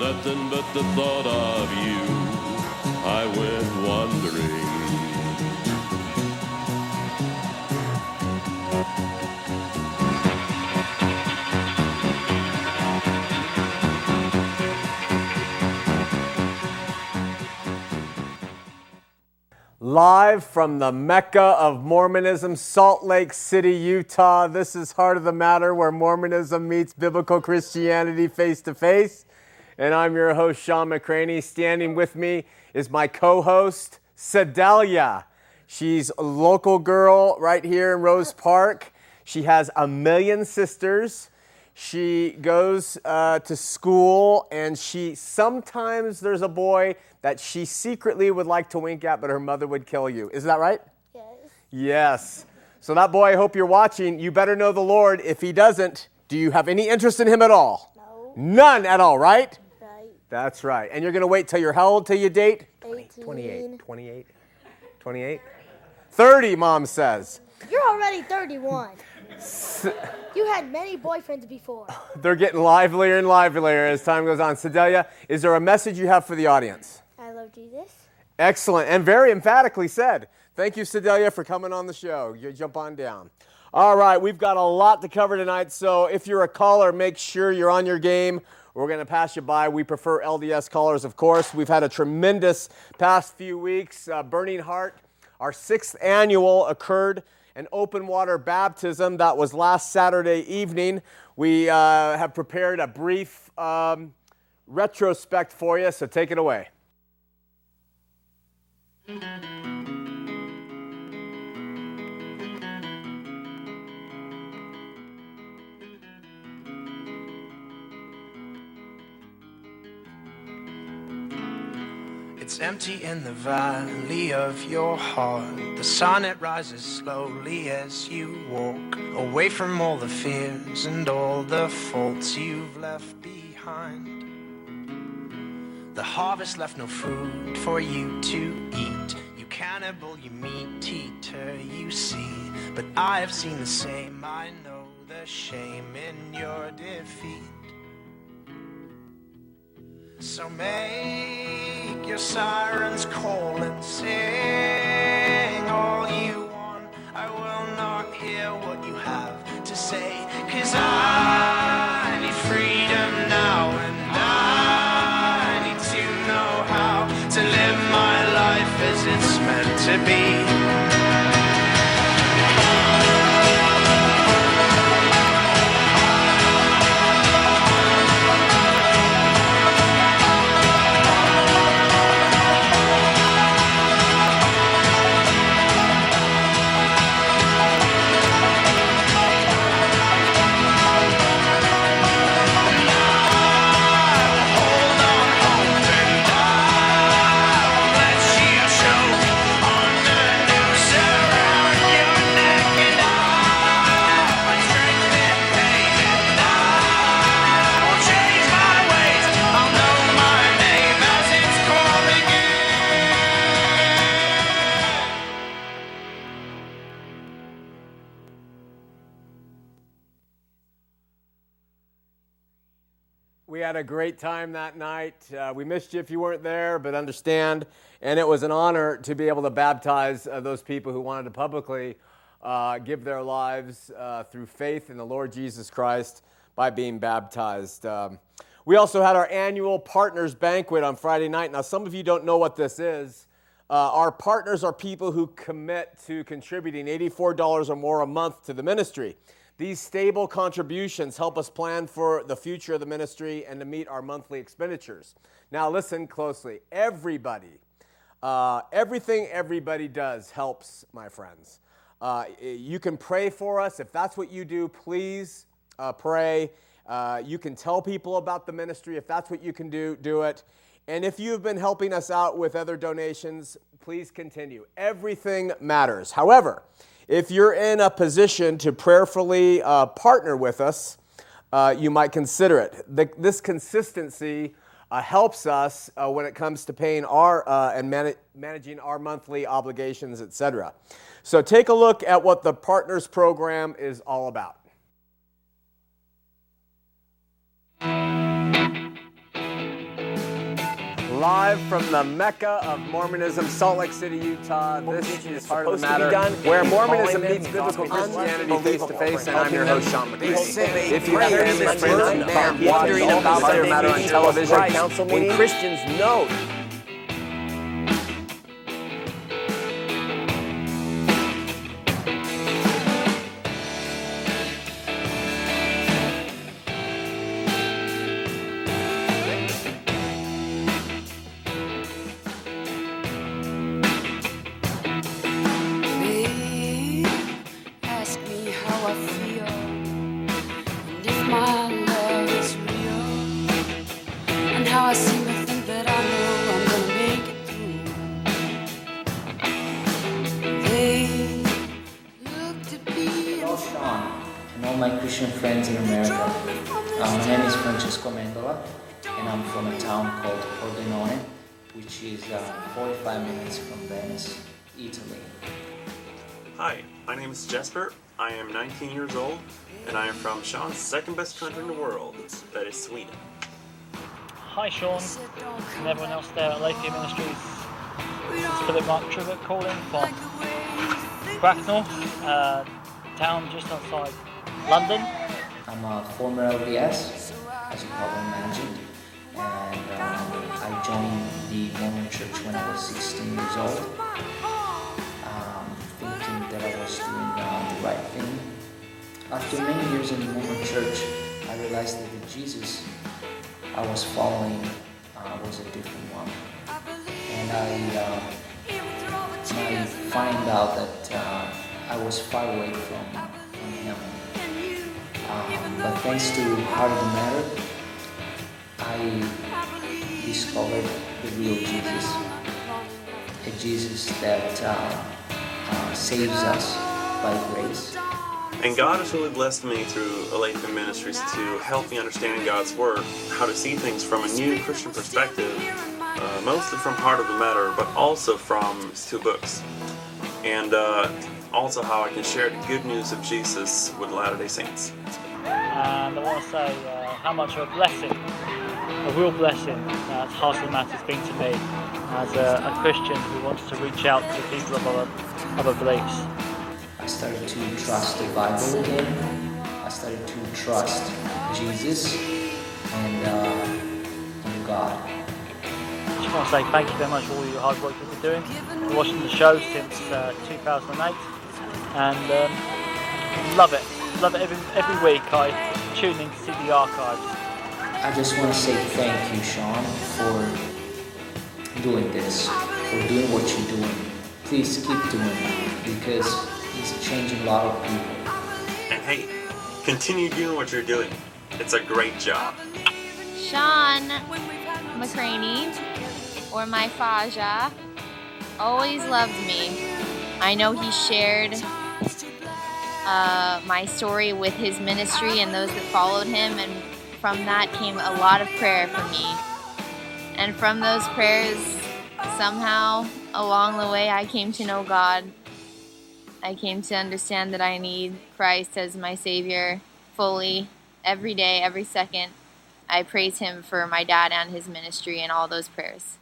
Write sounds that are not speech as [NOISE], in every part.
nothing but the thought of you. I went wandering. Live from the Mecca of Mormonism, Salt Lake City, Utah. This is Heart of the Matter, where Mormonism meets biblical Christianity face to face. And I'm your host, Sean McCraney. Standing with me is my co host, Sedalia. She's a local girl right here in Rose Park. She has a million sisters. She goes uh, to school, and she sometimes there's a boy that she secretly would like to wink at, but her mother would kill you. Is that right? Yes. Yes. So, that boy, I hope you're watching. You better know the Lord. If he doesn't, do you have any interest in him at all? No. None at all, right? Right. That's right. And you're going to wait till you're how old till you date? 18. 28. 28. 28? 30, mom says. You're already 31. [LAUGHS] you had many boyfriends before. [LAUGHS] They're getting livelier and livelier as time goes on. Sedalia, is there a message you have for the audience? I love Jesus. Excellent, and very emphatically said. Thank you, Sedalia, for coming on the show. You jump on down. All right, we've got a lot to cover tonight, so if you're a caller, make sure you're on your game. We're going to pass you by. We prefer LDS callers, of course. We've had a tremendous past few weeks. Uh, Burning Heart, our sixth annual occurred an open water baptism that was last Saturday evening. We uh, have prepared a brief um, retrospect for you, so take it away. Empty in the valley of your heart. The sun it rises slowly as you walk away from all the fears and all the faults you've left behind. The harvest left no food for you to eat. You cannibal, you meat eater, you see. But I have seen the same. I know the shame in your defeat. So make your sirens call and sing all you want. I will not hear what you have to say. Cause I need freedom now and I need to know how to live my life as it's meant to be. Great time that night. Uh, we missed you if you weren't there, but understand. And it was an honor to be able to baptize uh, those people who wanted to publicly uh, give their lives uh, through faith in the Lord Jesus Christ by being baptized. Um, we also had our annual partners banquet on Friday night. Now, some of you don't know what this is. Uh, our partners are people who commit to contributing $84 or more a month to the ministry. These stable contributions help us plan for the future of the ministry and to meet our monthly expenditures. Now, listen closely. Everybody, uh, everything everybody does helps, my friends. Uh, you can pray for us. If that's what you do, please uh, pray. Uh, you can tell people about the ministry. If that's what you can do, do it. And if you've been helping us out with other donations, please continue. Everything matters. However, if you're in a position to prayerfully uh, partner with us, uh, you might consider it. The, this consistency uh, helps us uh, when it comes to paying our uh, and man- managing our monthly obligations, etc. So take a look at what the Partners Program is all about. Live from the Mecca of Mormonism, Salt Lake City, Utah. This is Heart of the Matter, done? where Mormonism meets biblical Christianity face to face, and I'm your host, Sean be If you have family, and friends, learn and about wondering about Heart of the Matter on television, when. Christians know 19 years old, and I am from Sean's second best country in the world, that is Sweden. Hi Sean and everyone else there at Aletheia Ministries. This is Philip Mark Trivet calling from Bracknell, uh, town just outside London. I'm a former LDS, as you probably imagined, and um, I joined the Mormon Church when I was 16 years old, um, thinking that I was doing uh, the right thing. After many years in the Mormon Church, I realized that the Jesus I was following uh, was a different one, and I, uh, I find out that uh, I was far away from, from Him. Um, but thanks to Heart of the Matter, I discovered the real Jesus. A Jesus that uh, uh, saves us by grace. And God has really blessed me through Aletheia Ministries to help me understand God's Word how to see things from a new Christian perspective, uh, mostly from Heart of the Matter, but also from two books. And uh, also how I can share the good news of Jesus with Latter day Saints. And I want to say uh, how much of a blessing, a real blessing, that Heart of the Matter has been to me as a, a Christian who wants to reach out to people of other, other beliefs. I started to trust the Bible again. I started to trust Jesus and, uh, and God. I just want to say thank you very much for all your hard work you've been doing. I've been watching the show since uh, 2008 and um, love it. Love it every, every week. I tune in to see the archives. I just want to say thank you, Sean, for doing this, for doing what you're doing. Please keep doing it because it's changing a lot of people. And hey, continue doing what you're doing. It's a great job. Sean McCraney, or my Faja, always loved me. I know he shared uh, my story with his ministry and those that followed him, and from that came a lot of prayer for me. And from those prayers, somehow along the way, I came to know God. I came to understand that I need Christ as my Savior fully every day, every second. I praise Him for my dad and his ministry and all those prayers.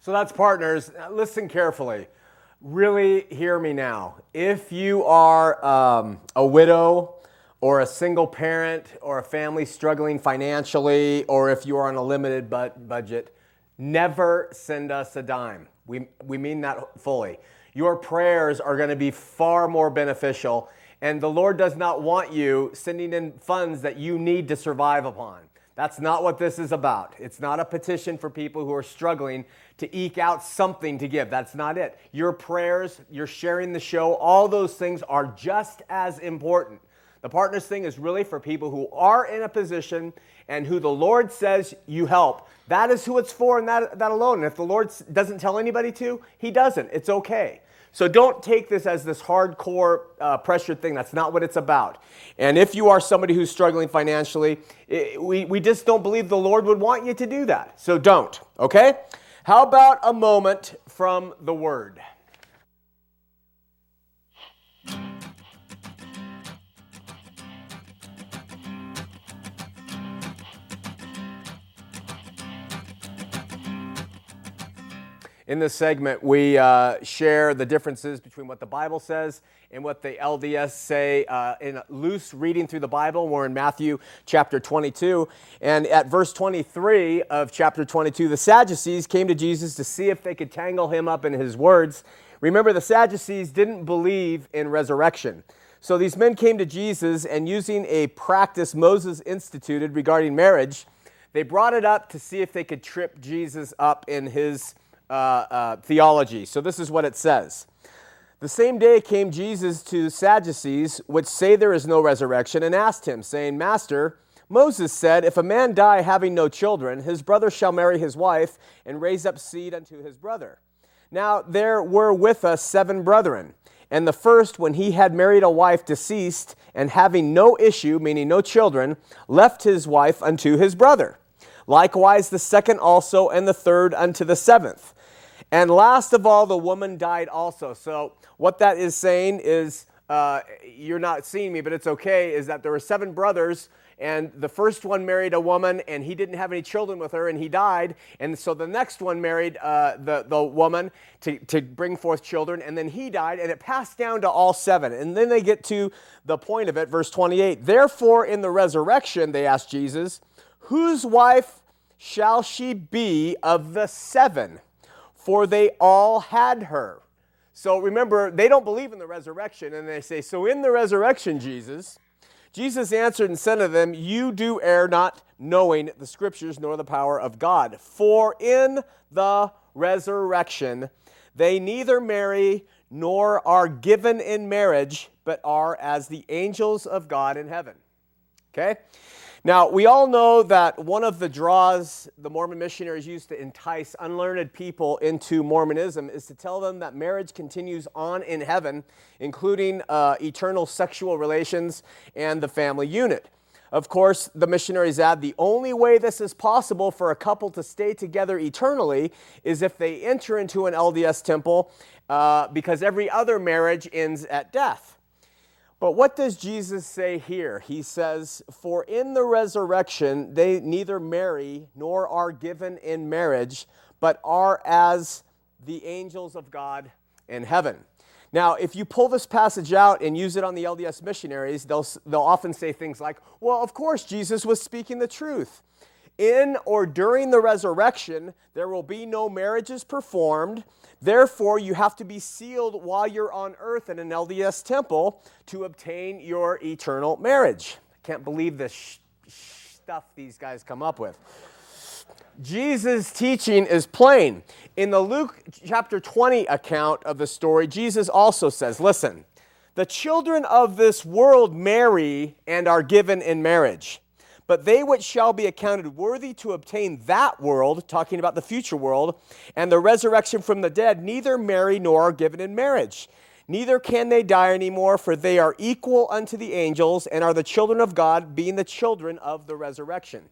So that's partners. Listen carefully. Really hear me now. If you are um, a widow or a single parent or a family struggling financially, or if you are on a limited bu- budget, never send us a dime. We, we mean that fully. Your prayers are going to be far more beneficial, and the Lord does not want you sending in funds that you need to survive upon. That's not what this is about. It's not a petition for people who are struggling to eke out something to give. That's not it. Your prayers, your sharing the show, all those things are just as important. The partners thing is really for people who are in a position and who the Lord says you help. That is who it's for and that, that alone. And if the Lord doesn't tell anybody to, He doesn't. It's okay. So don't take this as this hardcore uh, pressure thing. That's not what it's about. And if you are somebody who's struggling financially, it, we, we just don't believe the Lord would want you to do that. So don't, okay? How about a moment from the Word? In this segment, we uh, share the differences between what the Bible says and what the LDS say uh, in loose reading through the Bible. We're in Matthew chapter 22. And at verse 23 of chapter 22, the Sadducees came to Jesus to see if they could tangle him up in his words. Remember, the Sadducees didn't believe in resurrection. So these men came to Jesus, and using a practice Moses instituted regarding marriage, they brought it up to see if they could trip Jesus up in his uh, uh, theology. So this is what it says. The same day came Jesus to Sadducees, which say there is no resurrection, and asked him, saying, Master, Moses said, If a man die having no children, his brother shall marry his wife and raise up seed unto his brother. Now there were with us seven brethren. And the first, when he had married a wife deceased, and having no issue, meaning no children, left his wife unto his brother. Likewise, the second also, and the third unto the seventh. And last of all, the woman died also. So, what that is saying is, uh, you're not seeing me, but it's okay, is that there were seven brothers, and the first one married a woman, and he didn't have any children with her, and he died. And so the next one married uh, the, the woman to, to bring forth children, and then he died, and it passed down to all seven. And then they get to the point of it, verse 28. Therefore, in the resurrection, they asked Jesus, Whose wife shall she be of the seven? For they all had her. So remember, they don't believe in the resurrection, and they say, So in the resurrection, Jesus, Jesus answered and said to them, You do err not knowing the scriptures nor the power of God. For in the resurrection they neither marry nor are given in marriage, but are as the angels of God in heaven. Okay? Now, we all know that one of the draws the Mormon missionaries used to entice unlearned people into Mormonism is to tell them that marriage continues on in heaven, including uh, eternal sexual relations and the family unit. Of course, the missionaries add the only way this is possible for a couple to stay together eternally is if they enter into an LDS temple uh, because every other marriage ends at death. But what does Jesus say here? He says, For in the resurrection they neither marry nor are given in marriage, but are as the angels of God in heaven. Now, if you pull this passage out and use it on the LDS missionaries, they'll, they'll often say things like, Well, of course, Jesus was speaking the truth. In or during the resurrection, there will be no marriages performed Therefore, you have to be sealed while you're on earth in an LDS temple to obtain your eternal marriage. I can't believe the sh- stuff these guys come up with. Jesus' teaching is plain. In the Luke chapter 20 account of the story, Jesus also says, Listen, the children of this world marry and are given in marriage. But they which shall be accounted worthy to obtain that world, talking about the future world, and the resurrection from the dead, neither marry nor are given in marriage. Neither can they die anymore, for they are equal unto the angels and are the children of God, being the children of the resurrection.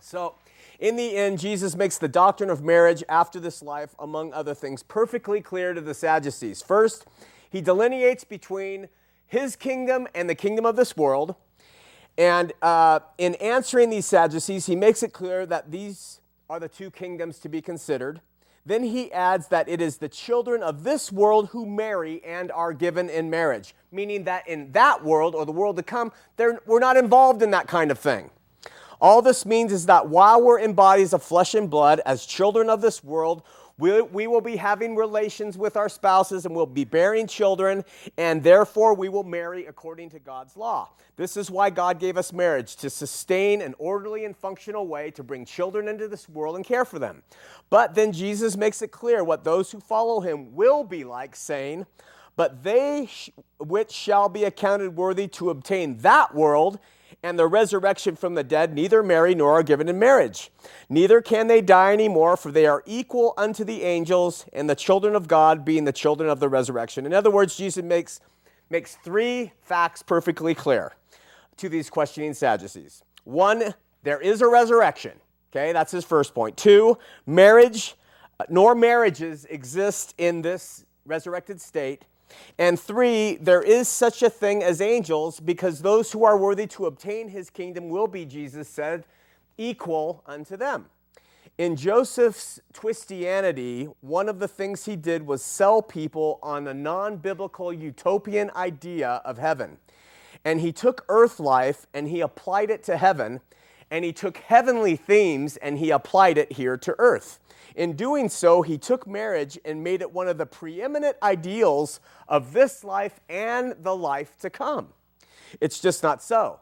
So, in the end, Jesus makes the doctrine of marriage after this life, among other things, perfectly clear to the Sadducees. First, he delineates between his kingdom and the kingdom of this world. And uh, in answering these Sadducees, he makes it clear that these are the two kingdoms to be considered. Then he adds that it is the children of this world who marry and are given in marriage, meaning that in that world or the world to come, we're not involved in that kind of thing. All this means is that while we're in bodies of flesh and blood, as children of this world, We, will be having relations with our spouses and we'll be bearing children, and therefore we will marry according to God's law. This is why God gave us marriage to sustain an orderly and functional way to bring children into this world and care for them. But then Jesus makes it clear what those who follow him will be like, saying, But they sh- which shall be accounted worthy to obtain that world and the resurrection from the dead neither marry nor are given in marriage. Neither can they die any more, for they are equal unto the angels and the children of God, being the children of the resurrection. In other words, Jesus makes, makes three facts perfectly clear to these questioning Sadducees. One, there is a resurrection. Okay, that's his first point. Two, marriage uh, nor marriages exist in this resurrected state. And three, there is such a thing as angels because those who are worthy to obtain his kingdom will be, Jesus said, equal unto them. In Joseph's twistianity, one of the things he did was sell people on a non biblical utopian idea of heaven. And he took earth life and he applied it to heaven, and he took heavenly themes and he applied it here to earth. In doing so, he took marriage and made it one of the preeminent ideals of this life and the life to come. It's just not so.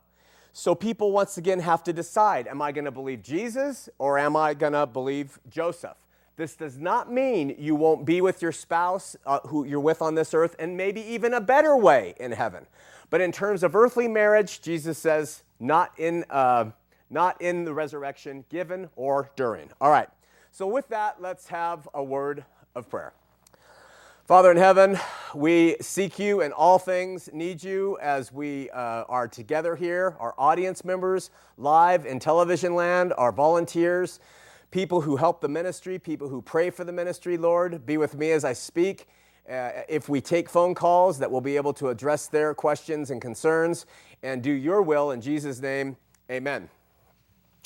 So people once again have to decide am I going to believe Jesus or am I going to believe Joseph? This does not mean you won't be with your spouse uh, who you're with on this earth and maybe even a better way in heaven. But in terms of earthly marriage, Jesus says, not in, uh, not in the resurrection, given or during. All right. So, with that, let's have a word of prayer. Father in heaven, we seek you in all things, need you as we uh, are together here, our audience members, live in television land, our volunteers, people who help the ministry, people who pray for the ministry, Lord. Be with me as I speak. Uh, if we take phone calls, that we'll be able to address their questions and concerns and do your will in Jesus' name. Amen.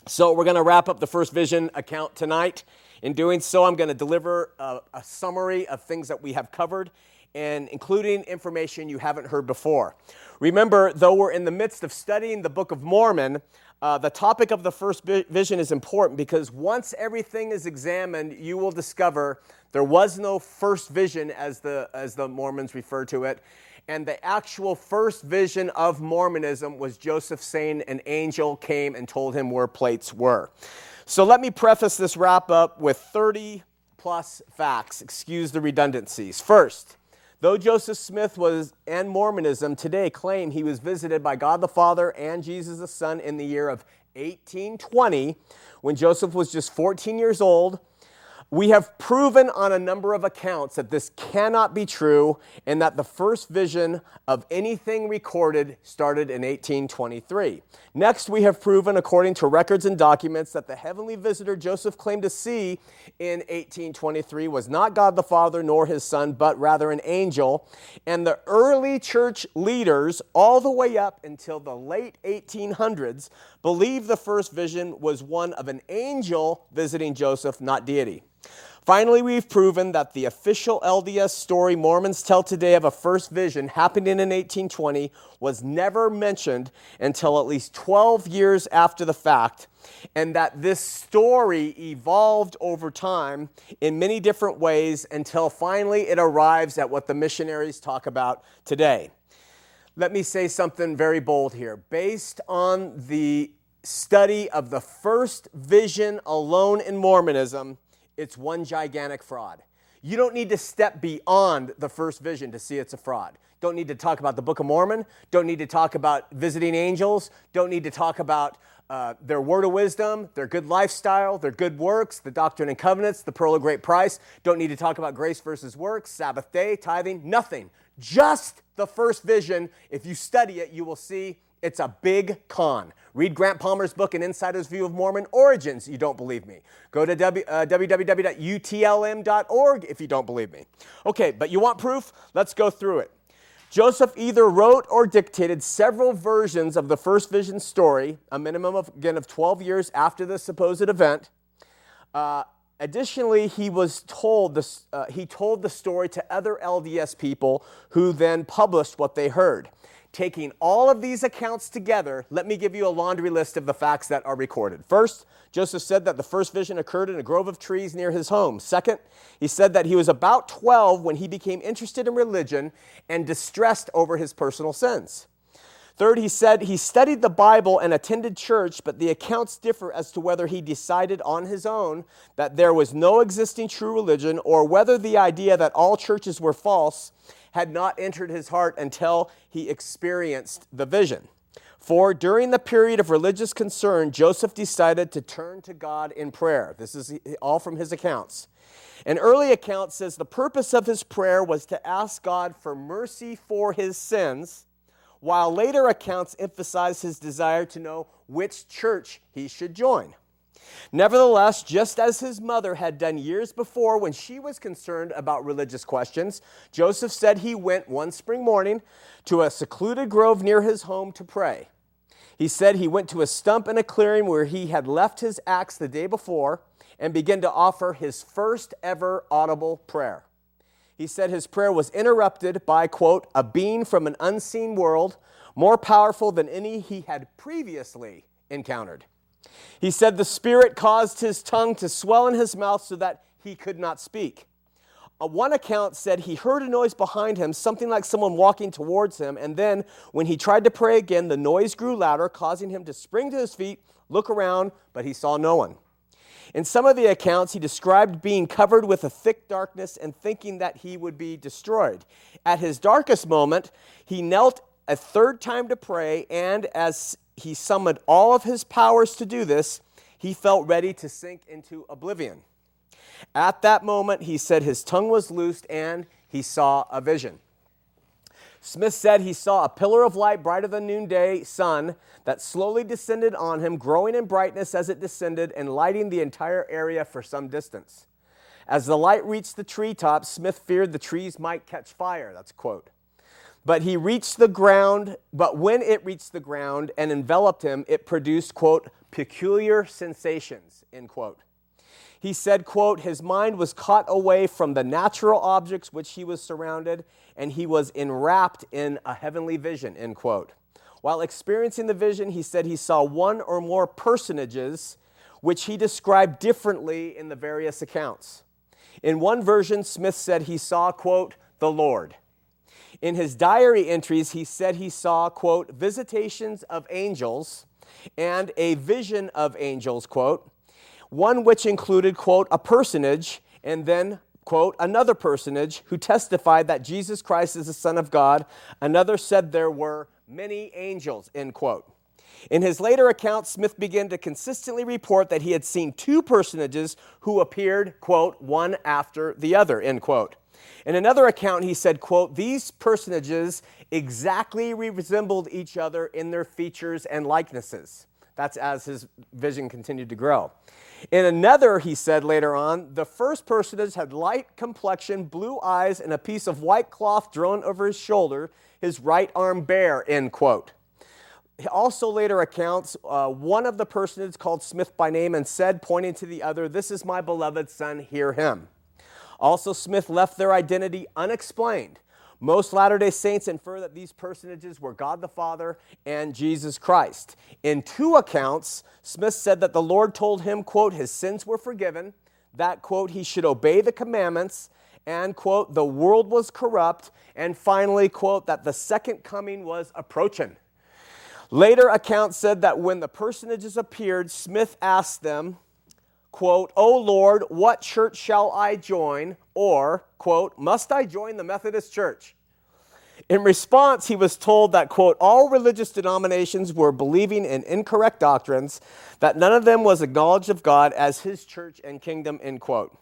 So, we're going to wrap up the first vision account tonight. In doing so, I'm going to deliver a, a, summary of things that we have covered and including information you haven't heard before. Remember, though we're in the midst of studying the Book of Mormon, uh, the topic of the first vision is important because once everything is examined, you will discover there was no first vision, as the, as the Mormons refer to it, and the actual first vision of Mormonism was Joseph saying an angel came and told him where plates were. So let me preface this wrap up with 30 plus facts. Excuse the redundancies. First, though Joseph Smith was and Mormonism today claim he was visited by God the Father and Jesus the Son in the year of 1820, when Joseph was just 14 years old we have proven on a number of accounts that this cannot be true and that the first vision of anything recorded started in 1823. Next, we have proven, according to records and documents, that the heavenly visitor Joseph claimed to see in 1823 was not God the Father nor his Son, but rather an angel. And the early church leaders, all the way up until the late 1800s, believed the first vision was one of an angel visiting Joseph, not deity. Finally, we've proven that the official LDS story Mormons tell today of a first vision happening in 1820 was never mentioned until at least 12 years after the fact, and that this story evolved over time in many different ways until finally it arrives at what the missionaries talk about today. Let me say something very bold here. Based on the study of the first vision alone in Mormonism, it's one gigantic fraud. You don't need to step beyond the first vision to see it's a fraud. Don't need to talk about the Book of Mormon. Don't need to talk about visiting angels. Don't need to talk about uh, their word of wisdom, their good lifestyle, their good works, the doctrine and covenants, the pearl of great price. Don't need to talk about grace versus works, Sabbath day, tithing, nothing. Just the first vision. If you study it, you will see it's a big con. Read Grant Palmer's book, An Insider's View of Mormon Origins, you don't believe me. Go to w, uh, www.utlm.org if you don't believe me. Okay, but you want proof? Let's go through it. Joseph either wrote or dictated several versions of the first vision story, a minimum of, again, of 12 years after the supposed event. Uh, Additionally, he was told this, uh, he told the story to other LDS people who then published what they heard. Taking all of these accounts together, let me give you a laundry list of the facts that are recorded. First, Joseph said that the first vision occurred in a grove of trees near his home. Second, he said that he was about 12 when he became interested in religion and distressed over his personal sins. Third, he said he studied the Bible and attended church, but the accounts differ as to whether he decided on his own that there was no existing true religion or whether the idea that all churches were false had not entered his heart until he experienced the vision. For during the period of religious concern, Joseph decided to turn to God in prayer. This is all from his accounts. An early account says the purpose of his prayer was to ask God for mercy for his sins, while later accounts emphasize his desire to know which church he should join. Nevertheless, just as his mother had done years before when she was concerned about religious questions, Joseph said he went one spring morning to a secluded grove near his home to pray. He said he went to a stump in a clearing where he had left his axe the day before and began to offer his first ever audible prayer. He said his prayer was interrupted by, quote, a being from an unseen world more powerful than any he had previously encountered. He said the Spirit caused his tongue to swell in his mouth so that he could not speak. Uh, one account said he heard a noise behind him, something like someone walking towards him, and then when he tried to pray again, the noise grew louder, causing him to spring to his feet, look around, but he saw no one. In some of the accounts, he described being covered with a thick darkness and thinking that he would be destroyed. At his darkest moment, he knelt a third time to pray, and as he summoned all of his powers to do this, he felt ready to sink into oblivion. At that moment, he said his tongue was loosed and he saw a vision. Smith said he saw a pillar of light brighter than noonday sun that slowly descended on him, growing in brightness as it descended and lighting the entire area for some distance. As the light reached the treetops, Smith feared the trees might catch fire. That's quote. But he reached the ground, but when it reached the ground and enveloped him, it produced, quote, peculiar sensations, end quote. He said, quote, his mind was caught away from the natural objects which he was surrounded, and he was enwrapped in a heavenly vision, end quote. While experiencing the vision, he said he saw one or more personages which he described differently in the various accounts. In one version, Smith said he saw, quote, the Lord. In his diary entries, he said he saw, quote, visitations of angels and a vision of angels, quote, one which included, quote, a personage and then, quote, another personage who testified that Jesus Christ is the Son of God. Another said there were many angels, end quote. In his later account, Smith began to consistently report that he had seen two personages who appeared, quote, one after the other, end quote. In another account, he said, quote, these personages exactly resembled each other in their features and likenesses. That's as his vision continued to grow. In another, he said later on, the first personage had light complexion, blue eyes, and a piece of white cloth drawn over his shoulder, his right arm bare, end quote. Also, later accounts, uh, one of the personages called Smith by name and said, pointing to the other, This is my beloved son, hear him. Also, Smith left their identity unexplained. Most Latter day Saints infer that these personages were God the Father and Jesus Christ. In two accounts, Smith said that the Lord told him, quote, his sins were forgiven, that, quote, he should obey the commandments, and, quote, the world was corrupt, and finally, quote, that the second coming was approaching. Later accounts said that when the personages appeared, Smith asked them, quote, O Lord, what church shall I join? Or, quote, must I join the Methodist Church? In response, he was told that, quote, all religious denominations were believing in incorrect doctrines, that none of them was acknowledged of God as his church and kingdom, end quote.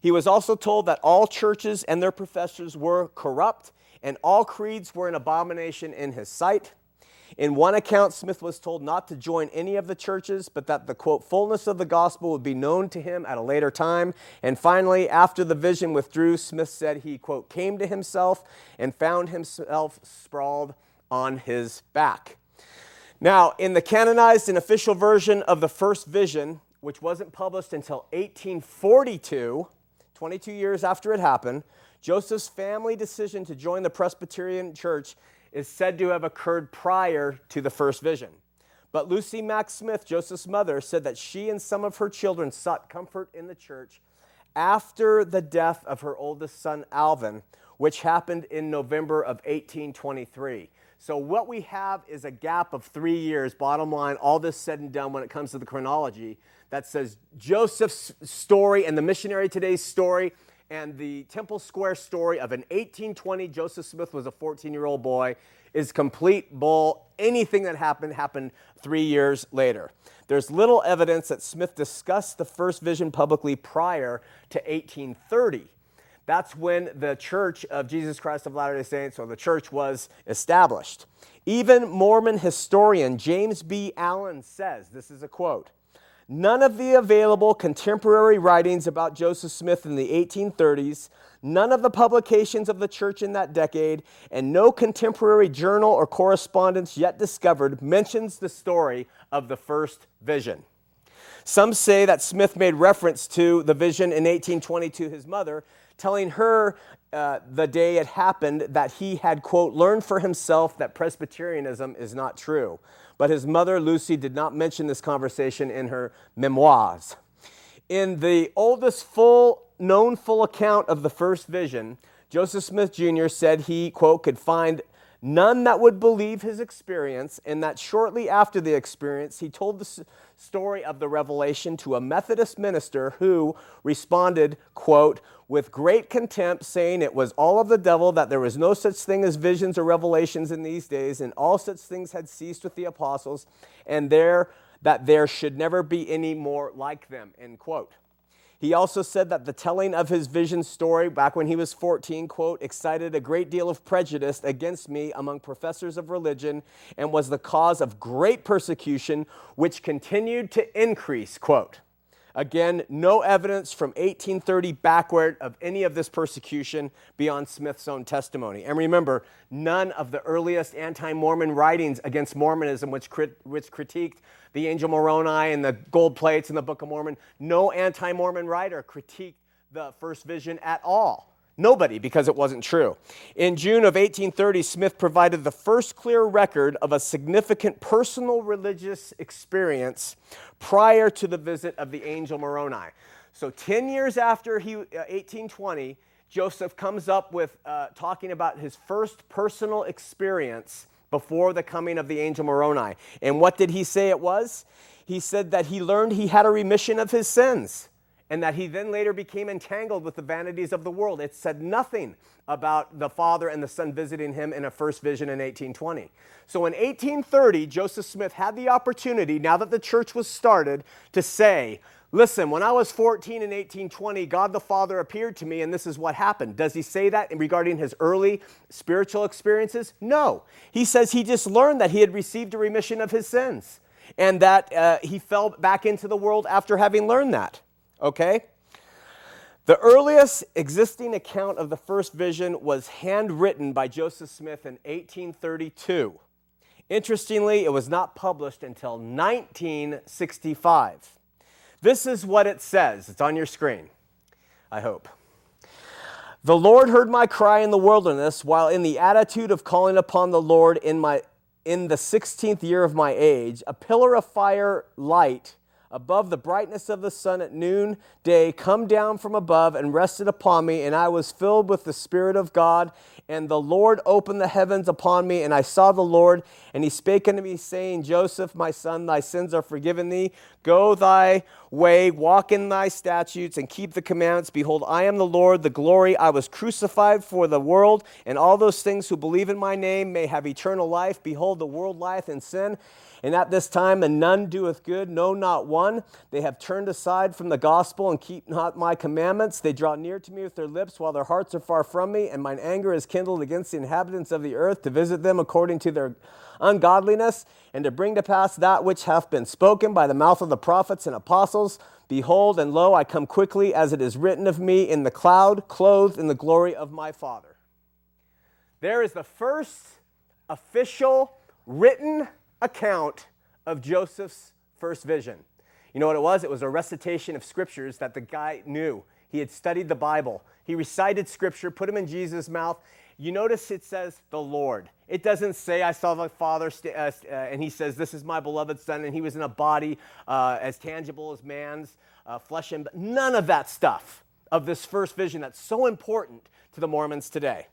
He was also told that all churches and their professors were corrupt, and all creeds were an abomination in his sight. In one account, Smith was told not to join any of the churches, but that the quote, fullness of the gospel would be known to him at a later time. And finally, after the vision withdrew, Smith said he, quote, came to himself and found himself sprawled on his back. Now, in the canonized and official version of the first vision, which wasn't published until 1842, 22 years after it happened, Joseph's family decision to join the Presbyterian Church is said to have occurred prior to the first vision. But Lucy Mack Smith, Joseph's mother, said that she and some of her children sought comfort in the church after the death of her oldest son, Alvin, which happened in November of 1823. So, what we have is a gap of three years, bottom line, all this said and done when it comes to the chronology, that says Joseph's story and the missionary today's story and the Temple Square story of an 1820 Joseph Smith was a 14 year old boy is complete bull. Anything that happened happened three years later. There's little evidence that Smith discussed the first vision publicly prior to 1830. That's when the Church of Jesus Christ of Latter day Saints, or the church, was established. Even Mormon historian James B. Allen says this is a quote None of the available contemporary writings about Joseph Smith in the 1830s, none of the publications of the church in that decade, and no contemporary journal or correspondence yet discovered mentions the story of the first vision. Some say that Smith made reference to the vision in 1822, to his mother, telling her uh, the day it happened that he had, quote, learned for himself that Presbyterianism is not true. But his mother, Lucy, did not mention this conversation in her memoirs. In the oldest full known full account of the first vision, Joseph Smith Jr. said he, quote, could find none that would believe his experience, and that shortly after the experience, he told the story of the revelation to a Methodist minister who responded, quote, with great contempt, saying it was all of the devil, that there was no such thing as visions or revelations in these days, and all such things had ceased with the apostles, and there that there should never be any more like them, end quote. He also said that the telling of his vision story back when he was 14, quote, excited a great deal of prejudice against me among professors of religion and was the cause of great persecution, which continued to increase, quote. Again, no evidence from 1830 backward of any of this persecution beyond Smith's own testimony. And remember, none of the earliest anti Mormon writings against Mormonism, which, crit- which critiqued the angel Moroni and the gold plates in the Book of Mormon, no anti Mormon writer critiqued the first vision at all. Nobody, because it wasn't true. In June of 1830, Smith provided the first clear record of a significant personal religious experience prior to the visit of the angel Moroni. So, 10 years after he, uh, 1820, Joseph comes up with uh, talking about his first personal experience before the coming of the angel Moroni. And what did he say it was? He said that he learned he had a remission of his sins and that he then later became entangled with the vanities of the world. It said nothing about the Father and the Son visiting him in a first vision in 1820. So in 1830, Joseph Smith had the opportunity, now that the church was started, to say, Listen, when I was 14 in 1820, God the Father appeared to me, and this is what happened. Does he say that regarding his early spiritual experiences? No. He says he just learned that he had received a remission of his sins and that uh, he fell back into the world after having learned that okay? The earliest existing account of the first vision was handwritten by Joseph Smith in 1832. Interestingly, it was not published until 1965. This is what it says. It's on your screen, I hope. The Lord heard my cry in the wilderness while in the attitude of calling upon the Lord in, my, in the 16th year of my age. A pillar of fire light above the brightness of the sun at noon day come down from above and rested upon me, and I was filled with the Spirit of God. And the Lord opened the heavens upon me, and I saw the Lord, and he spake unto me, saying, Joseph, my son, thy sins are forgiven thee. Go thy way, walk in thy statutes, and keep the commandments. Behold, I am the Lord, the glory. I was crucified for the world, and all those things who believe in my name may have eternal life. Behold, the world lieth in sin and at this time, and none doeth good, no, not one. They have turned aside from the gospel and keep not my commandments. They draw near to me with their lips while their hearts are far from me, and mine anger is kindled against the inhabitants of the earth to visit them according to their ungodliness, and to bring to pass that which hath been spoken by the mouth of the prophets and apostles. Behold, and lo, I come quickly, as it is written of me in the cloud, clothed in the glory of my Father. There is the first official written account of Joseph's first vision. You know what it was? It was a recitation of scriptures that the guy knew. He had studied the Bible. He recited scripture, put them in Jesus' mouth. You notice it says the Lord. It doesn't say, I saw the Father, st- uh, uh, and he says, This is my beloved Son, and he was in a body uh, as tangible as man's uh, flesh and none of that stuff of this first vision that's so important to the Mormons today.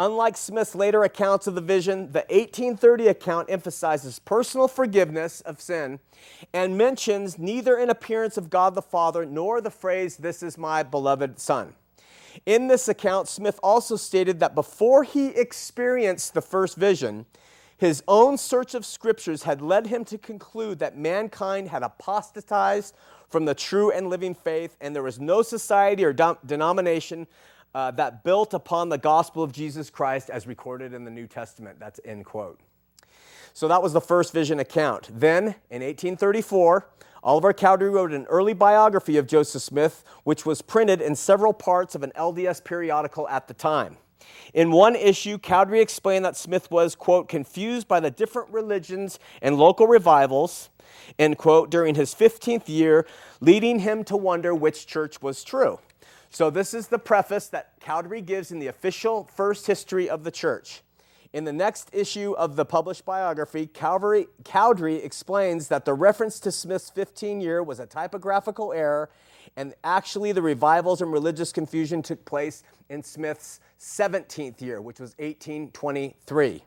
Unlike Smith's later accounts of the vision, the 1830 account emphasizes personal forgiveness of sin and mentions neither an appearance of God the Father nor the phrase, This is my beloved Son. In this account, Smith also stated that before he experienced the first vision, his own search of scriptures had led him to conclude that mankind had apostatized from the true and living faith, and there was no society or denomination uh, that built upon the gospel of Jesus Christ as recorded in the New Testament. That's end quote. So that was the first vision account. Then, in 1834, Oliver Cowdery wrote an early biography of Joseph Smith, which was printed in several parts of an LDS periodical at the time. In one issue, Cowdery explained that Smith was, quote, confused by the different religions and local revivals, end quote, during his 15th year, leading him to wonder which church was true. So, this is the preface that Cowdery gives in the official first history of the church. In the next issue of the published biography, Cowdery, Cowdery explains that the reference to Smith's 15 year was a typographical error, and actually the revivals and religious confusion took place in Smith's 17th year, which was 1823.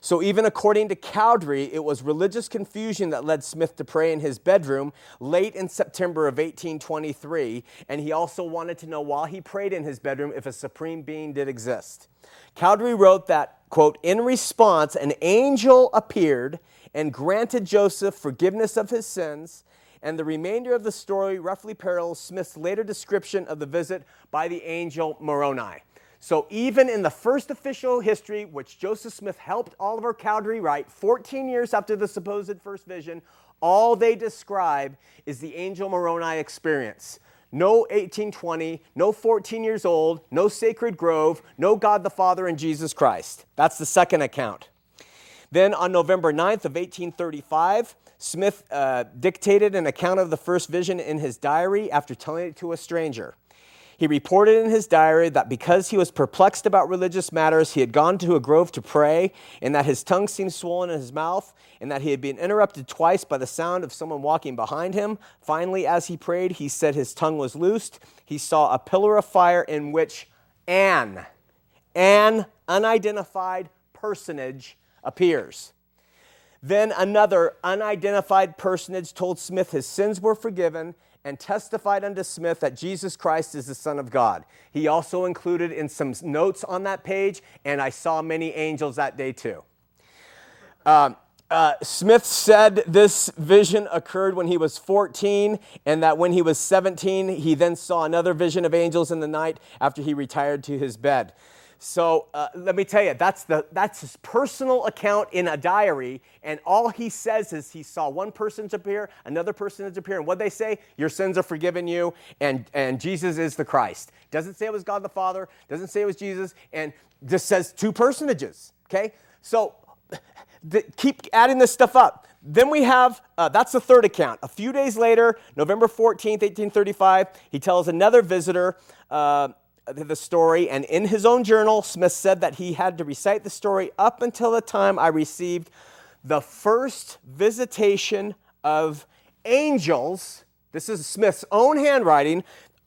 So, even according to Cowdery, it was religious confusion that led Smith to pray in his bedroom late in September of 1823. And he also wanted to know while he prayed in his bedroom if a supreme being did exist. Cowdery wrote that, quote, in response, an angel appeared and granted Joseph forgiveness of his sins. And the remainder of the story roughly parallels Smith's later description of the visit by the angel Moroni. So, even in the first official history, which Joseph Smith helped Oliver Cowdery write 14 years after the supposed first vision, all they describe is the angel Moroni experience. No 1820, no 14 years old, no sacred grove, no God the Father and Jesus Christ. That's the second account. Then on November 9th of 1835, Smith uh, dictated an account of the first vision in his diary after telling it to a stranger. He reported in his diary that because he was perplexed about religious matters, he had gone to a grove to pray, and that his tongue seemed swollen in his mouth, and that he had been interrupted twice by the sound of someone walking behind him. Finally, as he prayed, he said his tongue was loosed. He saw a pillar of fire in which an, an unidentified personage appears. Then another unidentified personage told Smith his sins were forgiven and testified unto Smith that Jesus Christ is the Son of God. He also included in some notes on that page, and I saw many angels that day too. Uh, uh, Smith said this vision occurred when he was 14, and that when he was 17, he then saw another vision of angels in the night after he retired to his bed. So uh, let me tell you, that's, the, that's his personal account in a diary. And all he says is he saw one person appear, another person appear. And what they say? Your sins are forgiven you, and, and Jesus is the Christ. Doesn't say it was God the Father, doesn't say it was Jesus, and just says two personages. Okay? So keep adding this stuff up. Then we have, uh, that's the third account. A few days later, November 14th, 1835, he tells another visitor, uh, the story, and in his own journal, Smith said that he had to recite the story up until the time I received the first visitation of angels. This is Smith's own handwriting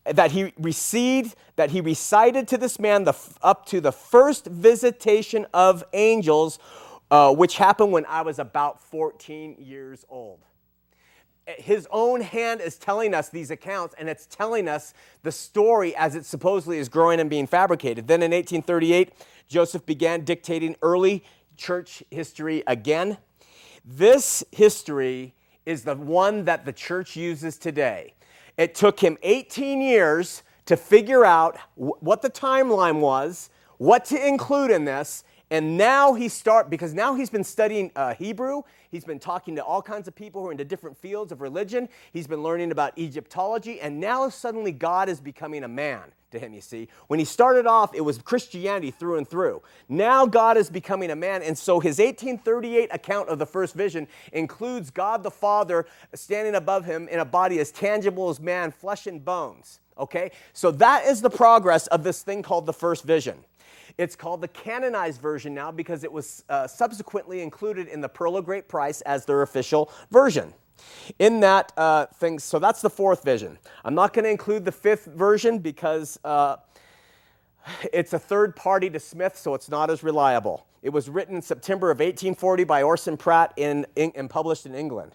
that he received, that he recited to this man the, up to the first visitation of angels, uh, which happened when I was about 14 years old his own hand is telling us these accounts, and it's telling us the story as it supposedly is growing and being fabricated. Then in 1838, Joseph began dictating early church history again. This history is the one that the church uses today. It took him 18 years to figure out what the timeline was, what to include in this, And now he start because now he's been studying uh, Hebrew. He's been talking to all kinds of people who are into different fields of religion. He's been learning about Egyptology, and now suddenly God is becoming a man to him. You see, when he started off, it was Christianity through and through. Now God is becoming a man, and so his 1838 account of the first vision includes God the Father standing above him in a body as tangible as man, flesh and bones. Okay, so that is the progress of this thing called the first vision. It's called the canonized version now because it was uh, subsequently included in the Pearl of Great Price as their official version. In that uh, thing, so that's the fourth vision. I'm not going to include the fifth version because uh, it's a third party to Smith, so it's not as reliable. It was written in September of 1840 by Orson Pratt in, in, and published in England.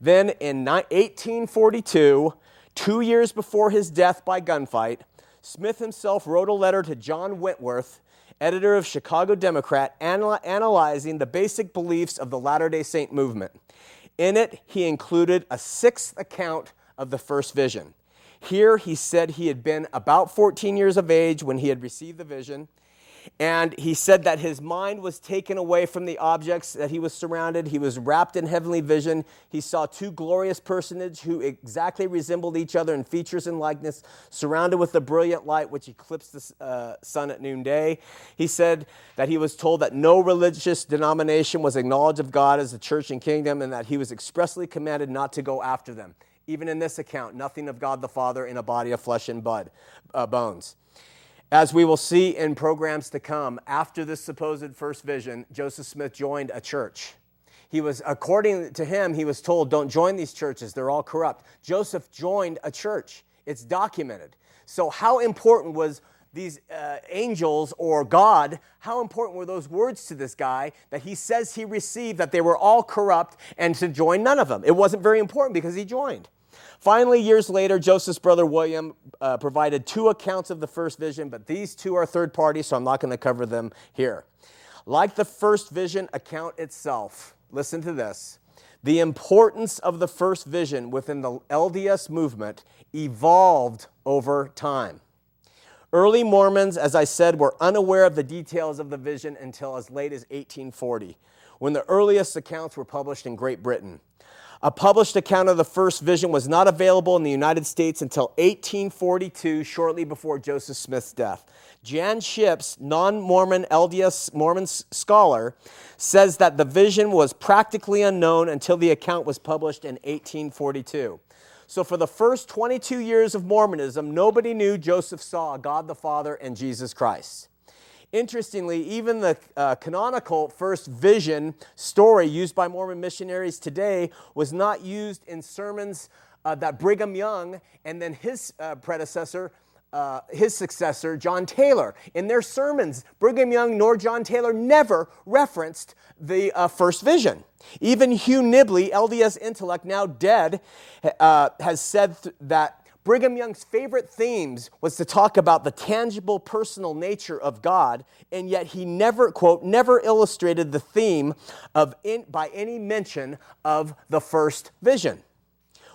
Then in 1842, two years before his death by gunfight, Smith himself wrote a letter to John Wentworth editor of Chicago Democrat, anal- analyzing the basic beliefs of the Latter day Saint movement. In it, he included a sixth account of the first vision. Here, he said he had been about 14 years of age when he had received the vision. And he said that his mind was taken away from the objects that he was surrounded. He was wrapped in heavenly vision. He saw two glorious personages who exactly resembled each other in features and likeness, surrounded with a brilliant light which eclipsed the uh, sun at noonday. He said that he was told that no religious denomination was acknowledged of God as the church and kingdom, and that he was expressly commanded not to go after them. Even in this account, nothing of God the Father in a body of flesh and blood, uh, bones. As we will see in programs to come, after this supposed first vision, Joseph Smith joined a church. He was, according to him, he was told, don't join these churches, they're all corrupt. Joseph joined a church. It's documented. So, how important was these uh, angels or God, how important were those words to this guy that he says he received that they were all corrupt and to join none of them? It wasn't very important because he joined. Finally, years later, Joseph's brother William uh, provided two accounts of the first vision, but these two are third party, so I'm not going to cover them here. Like the first vision account itself, listen to this. The importance of the first vision within the LDS movement evolved over time. Early Mormons, as I said, were unaware of the details of the vision until as late as 1840, when the earliest accounts were published in Great Britain. A published account of the first vision was not available in the United States until 1842, shortly before Joseph Smith's death. Jan Shipps, non Mormon LDS Mormon scholar, says that the vision was practically unknown until the account was published in 1842. So, for the first 22 years of Mormonism, nobody knew Joseph saw God the Father and Jesus Christ. Interestingly, even the uh, canonical first vision story used by Mormon missionaries today was not used in sermons uh, that Brigham Young and then his uh, predecessor, uh, his successor, John Taylor. In their sermons, Brigham Young nor John Taylor never referenced the uh, first vision. Even Hugh Nibley, LDS intellect, now dead, uh, has said th- that Brigham Young's favorite themes was to talk about the tangible personal nature of God, and yet he never, quote, never illustrated the theme of in, by any mention of the first vision.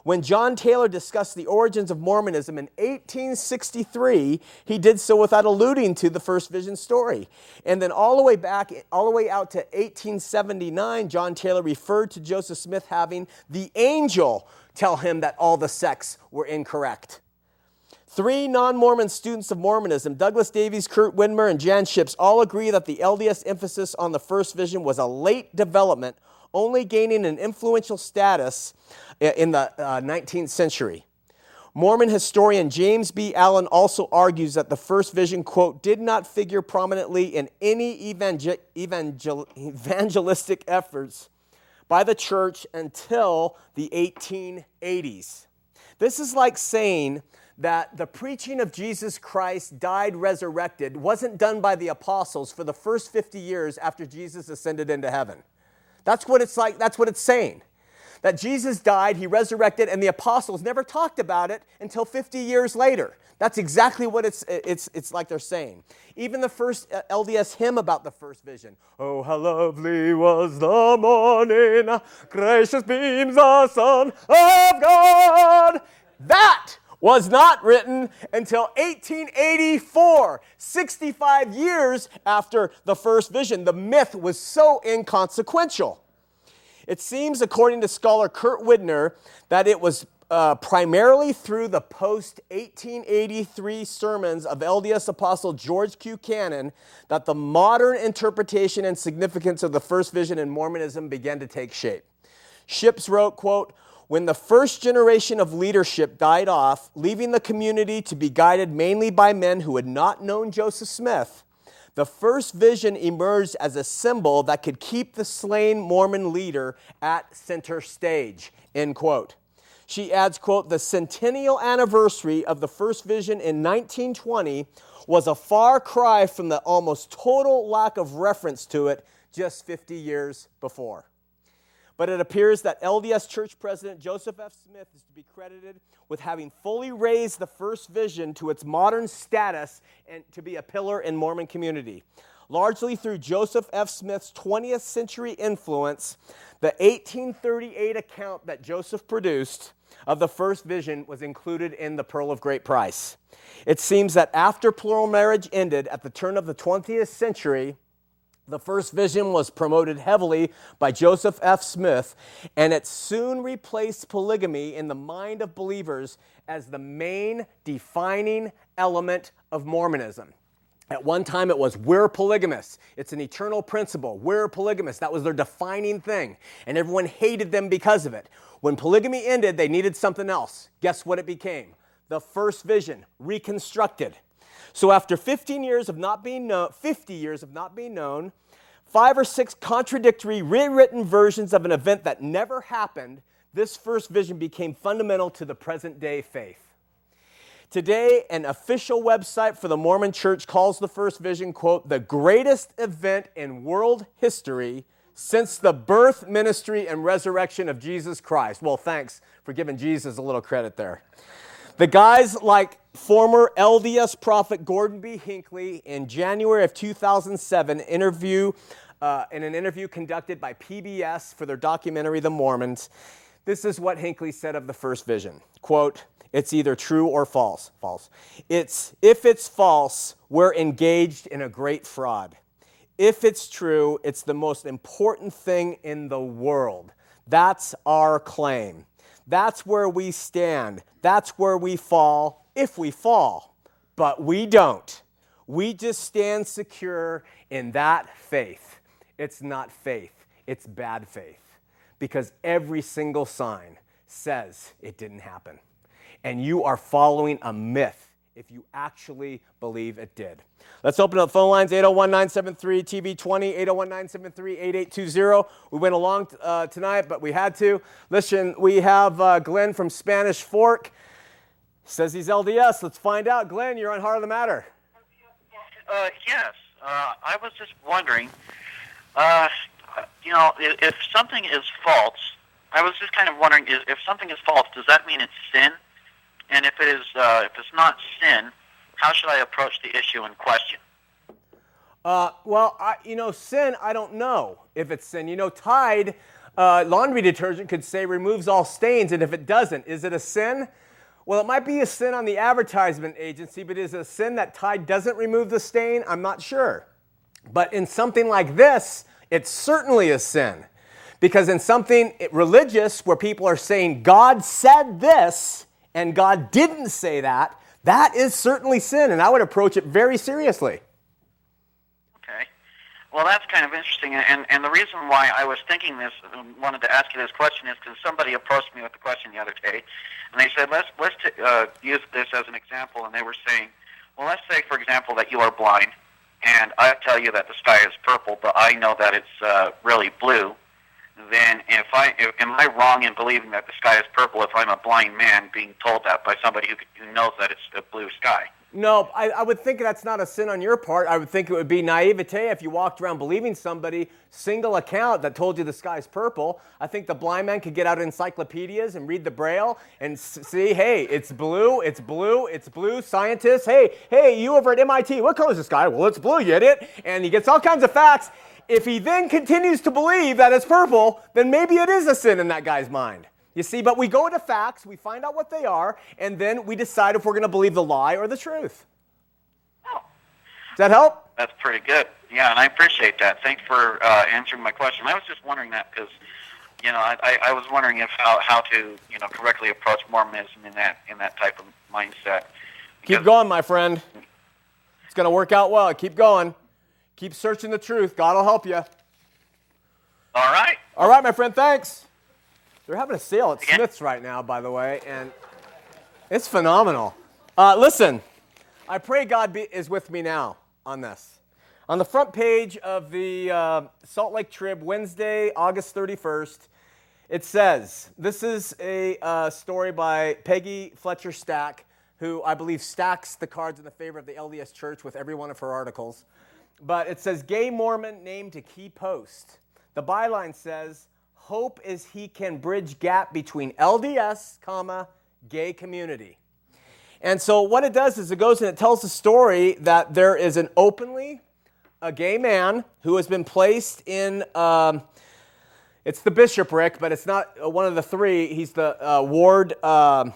When John Taylor discussed the origins of Mormonism in 1863, he did so without alluding to the first vision story. And then all the way back, all the way out to 1879, John Taylor referred to Joseph Smith having the angel tell him that all the sects were incorrect. Three non Mormon students of Mormonism, Douglas Davies, Kurt Widmer, and Jan Shipps, all agree that the LDS emphasis on the first vision was a late development, only gaining an influential status in the uh, 19th century. Mormon historian James B. Allen also argues that the first vision, quote, did not figure prominently in any evangel- evangel- evangelistic efforts by the church until the 1880s. This is like saying that the preaching of Jesus Christ died resurrected wasn't done by the apostles for the first 50 years after Jesus ascended into heaven. That's what it's like, that's what it's saying. That Jesus died, he resurrected, and the apostles never talked about it until 50 years later. That's exactly what it's, it's, it's like they're saying. Even the first uh, LDS hymn about the first vision Oh, how lovely was the morning, gracious beams the Son of God. That was not written until 1884, 65 years after the first vision. The myth was so inconsequential. It seems, according to scholar Kurt Widmer, that it was uh, primarily through the post 1883 sermons of LDS apostle George Q. Cannon that the modern interpretation and significance of the first vision in Mormonism began to take shape. Shipps wrote, quote, when the first generation of leadership died off, leaving the community to be guided mainly by men who had not known Joseph Smith, the first vision emerged as a symbol that could keep the slain Mormon leader at center stage, end quote. She adds, quote, the centennial anniversary of the first vision in 1920 was a far cry from the almost total lack of reference to it just 50 years before. But it appears that LDS Church President Joseph F. Smith is to be credited with having fully raised the first vision to its modern status and to be a pillar in Mormon community. Largely through Joseph F. Smith's 20th century influence, the 1838 account that Joseph produced of the first vision was included in the Pearl of Great Price. It seems that after plural marriage ended at the turn of the 20th century, the first vision was promoted heavily by Joseph F. Smith, and it soon replaced polygamy in the mind of believers as the main defining element of Mormonism. At one time, it was we're polygamists. It's an eternal principle. We're polygamists. That was their defining thing. And everyone hated them because of it. When polygamy ended, they needed something else. Guess what it became? The first vision, reconstructed. So after 15 years of not being known, 50 years of not being known, five or six contradictory rewritten versions of an event that never happened, this first vision became fundamental to the present day faith. Today, an official website for the Mormon Church calls the first vision, quote, the greatest event in world history since the birth, ministry, and resurrection of Jesus Christ. Well, thanks for giving Jesus a little credit there. The guys like former LDS prophet Gordon B. Hinckley in January of 2007 interview uh, in an interview conducted by PBS for their documentary The Mormons. This is what Hinckley said of the first vision. Quote, it's either true or false. False. It's if it's false, we're engaged in a great fraud. If it's true, it's the most important thing in the world. That's our claim. That's where we stand. That's where we fall, if we fall. But we don't. We just stand secure in that faith. It's not faith, it's bad faith. Because every single sign says it didn't happen and you are following a myth if you actually believe it did. Let's open up phone lines 801 973 TV20, 801 973 8820. We went along uh, tonight, but we had to. Listen, we have uh, Glenn from Spanish Fork. Says he's LDS. Let's find out. Glenn, you're on Heart of the Matter. Uh, yes. Uh, I was just wondering, uh, you know, if, if something is false, I was just kind of wondering, if something is false, does that mean it's sin? And if it is, uh, if it's not sin, how should I approach the issue in question? Uh, well, I, you know, sin, I don't know if it's sin. You know, Tide uh, laundry detergent could say removes all stains, and if it doesn't, is it a sin? Well, it might be a sin on the advertisement agency, but is it a sin that Tide doesn't remove the stain? I'm not sure. But in something like this, it's certainly a sin. Because in something religious where people are saying, God said this, and God didn't say that, that is certainly sin, and I would approach it very seriously. Well, that's kind of interesting, and, and the reason why I was thinking this, wanted to ask you this question, is because somebody approached me with the question the other day, and they said, let's, let's t- uh, use this as an example, and they were saying, well, let's say, for example, that you are blind, and I tell you that the sky is purple, but I know that it's uh, really blue, then if I if, am I wrong in believing that the sky is purple if I'm a blind man being told that by somebody who, who knows that it's a blue sky? No, I, I, would think that's not a sin on your part. I would think it would be naivete if you walked around believing somebody single account that told you the sky's purple. I think the blind man could get out encyclopedias and read the braille and see, hey, it's blue, it's blue, it's blue. Scientists, hey, hey, you over at MIT, what color is the sky? Well, it's blue, you idiot. And he gets all kinds of facts if he then continues to believe that it's purple, then maybe it is a sin in that guy's mind. You see, but we go to facts, we find out what they are, and then we decide if we're going to believe the lie or the truth. Does that help? That's pretty good. Yeah, and I appreciate that. Thanks for uh, answering my question. I was just wondering that because, you know, I, I, I was wondering if how, how to you know correctly approach Mormonism in that in that type of mindset. Keep going, my friend. It's going to work out well. Keep going. Keep searching the truth. God will help you. All right. All right, my friend. Thanks. They're having a sale at Smith's right now, by the way, and it's phenomenal. Uh, listen, I pray God be, is with me now on this. On the front page of the uh, Salt Lake Trib, Wednesday, August 31st, it says this is a uh, story by Peggy Fletcher Stack, who I believe stacks the cards in the favor of the LDS Church with every one of her articles. But it says, Gay Mormon named to key post. The byline says, Hope is he can bridge gap between LDS, comma, gay community. And so what it does is it goes and it tells the story that there is an openly a gay man who has been placed in um, it's the bishopric, but it's not uh, one of the three. He's the uh, ward uh,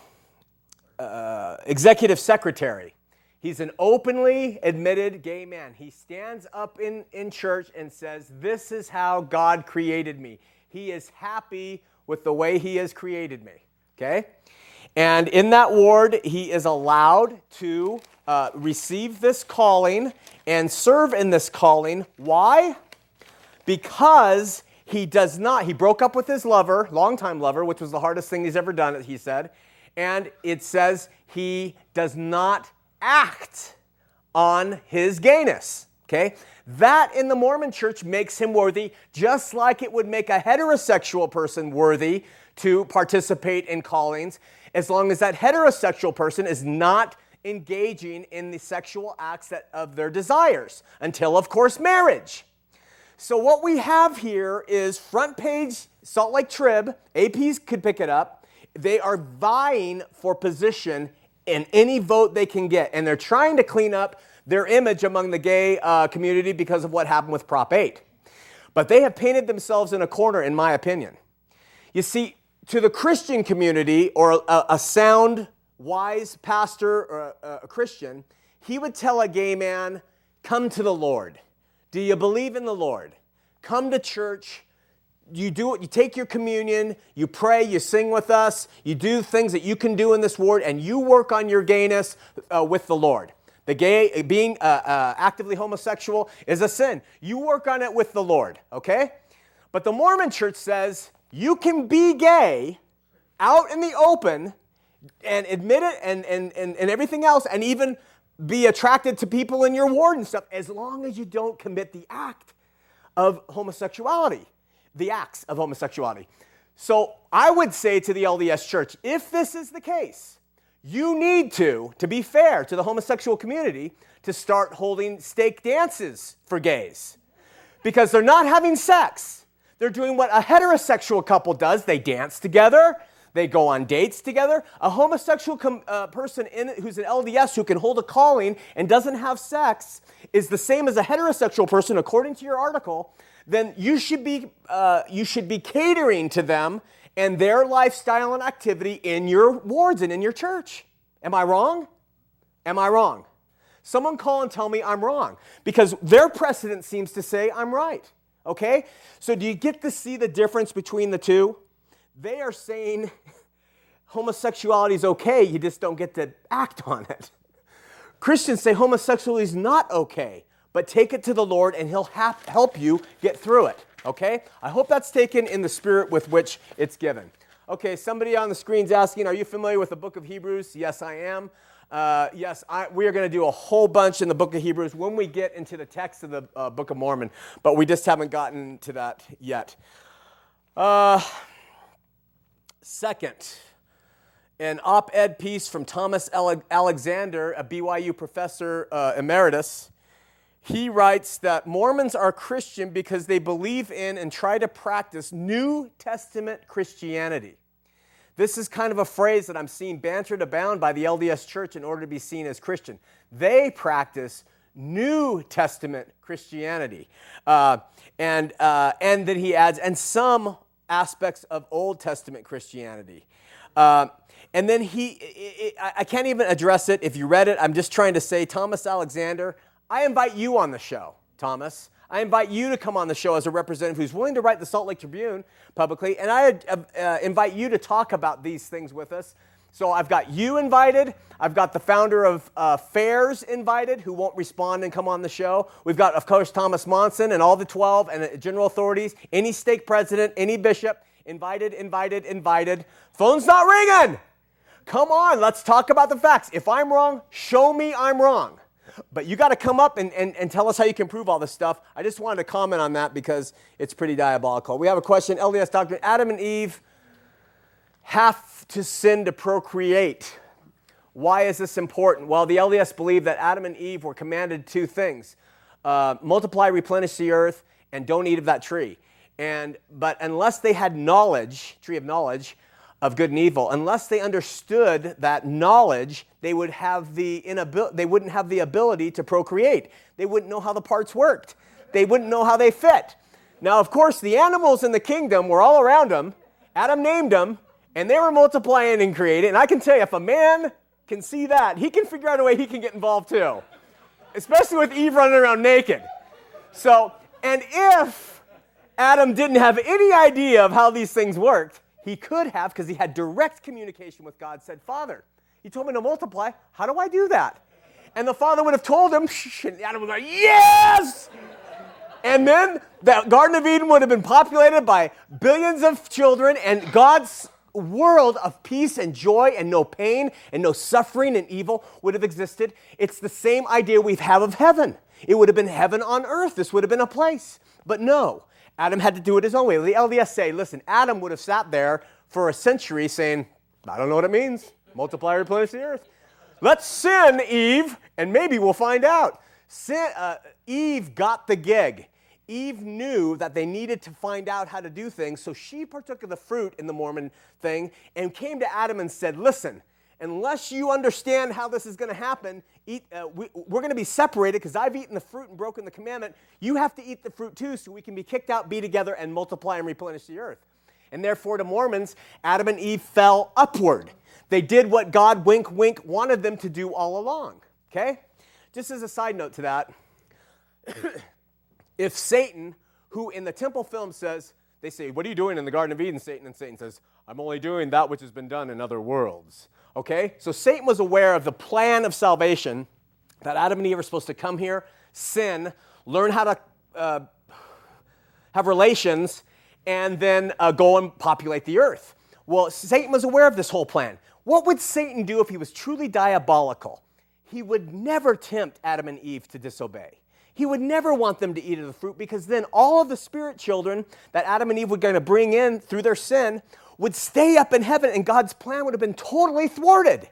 uh, executive secretary. He's an openly admitted gay man. He stands up in, in church and says, This is how God created me. He is happy with the way He has created me. Okay? And in that ward, he is allowed to uh, receive this calling and serve in this calling. Why? Because he does not, he broke up with his lover, longtime lover, which was the hardest thing he's ever done, he said. And it says he does not act on his gayness. Okay? That in the Mormon church makes him worthy, just like it would make a heterosexual person worthy to participate in callings as long as that heterosexual person is not engaging in the sexual acts that, of their desires, until, of course, marriage. So, what we have here is front page Salt Lake Trib, APs could pick it up. They are vying for position in any vote they can get, and they're trying to clean up their image among the gay uh, community because of what happened with Prop 8. But they have painted themselves in a corner, in my opinion. You see, to the Christian community or a, a sound, wise pastor or a, a Christian, he would tell a gay man, Come to the Lord. Do you believe in the Lord? Come to church. You do it, you take your communion, you pray, you sing with us, you do things that you can do in this ward, and you work on your gayness uh, with the Lord. The gay, being uh, uh, actively homosexual is a sin. You work on it with the Lord, okay? But the Mormon church says you can be gay out in the open and admit it and, and, and, and everything else, and even be attracted to people in your ward and stuff, as long as you don't commit the act of homosexuality, the acts of homosexuality. So I would say to the LDS church, if this is the case, you need to, to be fair to the homosexual community, to start holding stake dances for gays. Because they're not having sex. They're doing what a heterosexual couple does they dance together, they go on dates together. A homosexual com- uh, person in, who's an LDS who can hold a calling and doesn't have sex is the same as a heterosexual person, according to your article. Then you should be uh, you should be catering to them and their lifestyle and activity in your wards and in your church. Am I wrong? Am I wrong? Someone call and tell me I'm wrong because their precedent seems to say I'm right. Okay? So do you get to see the difference between the two? They are saying [LAUGHS] homosexuality is okay, you just don't get to act [LAUGHS] on it. Christians say homosexuality is not okay, but take it to the Lord and He'll help you get through it. Okay? I hope that's taken in the spirit with which it's given. Okay, somebody on the screen's asking, Are you familiar with the book of Hebrews? Yes, I am. Uh, yes, I, we are going to do a whole bunch in the book of Hebrews when we get into the text of the uh, book of Mormon, but we just haven't gotten to that yet. Uh, second, an op ed piece from Thomas Alexander, a BYU professor uh, emeritus. He writes that Mormons are Christian because they believe in and try to practice New Testament Christianity. This is kind of a phrase that I'm seeing bantered abound by the LDS church in order to be seen as Christian. They practice New Testament Christianity. Uh, and, uh, and then he adds, and some aspects of Old Testament Christianity. Uh, and then he, it, it, I can't even address it. If you read it, I'm just trying to say, Thomas Alexander, I invite you on the show, Thomas. I invite you to come on the show as a representative who's willing to write the Salt Lake Tribune publicly, and I uh, uh, invite you to talk about these things with us. So I've got you invited. I've got the founder of uh, Fairs invited, who won't respond and come on the show. We've got, of course, Thomas Monson and all the 12 and the general authorities, any stake president, any bishop, invited, invited, invited. Phone's not ringing. Come on, let's talk about the facts. If I'm wrong, show me I'm wrong. But you got to come up and, and, and tell us how you can prove all this stuff. I just wanted to comment on that because it's pretty diabolical. We have a question LDS doctrine Adam and Eve have to sin to procreate. Why is this important? Well, the LDS believe that Adam and Eve were commanded two things uh, multiply, replenish the earth, and don't eat of that tree. And, but unless they had knowledge, tree of knowledge, of good and evil, unless they understood that knowledge, they would have the inability, they wouldn't have the ability to procreate. They wouldn't know how the parts worked. They wouldn't know how they fit. Now, of course, the animals in the kingdom were all around them. Adam named them, and they were multiplying and creating. And I can tell you, if a man can see that, he can figure out a way he can get involved too, especially with Eve running around naked. So, and if Adam didn't have any idea of how these things worked, he could have, because he had direct communication with God, said, Father, you told me to multiply. How do I do that? And the father would have told him, [LAUGHS] and Adam Yes! And then the Garden of Eden would have been populated by billions of children, and God's world of peace and joy and no pain and no suffering and evil would have existed. It's the same idea we have of heaven. It would have been heaven on earth. This would have been a place. But no, Adam had to do it his own way. The LDS say, listen, Adam would have sat there for a century saying, I don't know what it means. Multiply, replenish the earth. Let's sin, Eve, and maybe we'll find out. Sin, uh, Eve got the gig. Eve knew that they needed to find out how to do things, so she partook of the fruit in the Mormon thing and came to Adam and said, Listen, unless you understand how this is going to happen, eat, uh, we, we're going to be separated because I've eaten the fruit and broken the commandment. You have to eat the fruit too so we can be kicked out, be together, and multiply and replenish the earth. And therefore, to Mormons, Adam and Eve fell upward. They did what God, wink, wink, wanted them to do all along. Okay? Just as a side note to that, [COUGHS] if Satan, who in the temple film says, they say, What are you doing in the Garden of Eden, Satan? And Satan says, I'm only doing that which has been done in other worlds. Okay? So Satan was aware of the plan of salvation that Adam and Eve are supposed to come here, sin, learn how to uh, have relations, and then uh, go and populate the earth. Well, Satan was aware of this whole plan. What would Satan do if he was truly diabolical? He would never tempt Adam and Eve to disobey. He would never want them to eat of the fruit because then all of the spirit children that Adam and Eve were going to bring in through their sin would stay up in heaven and God's plan would have been totally thwarted.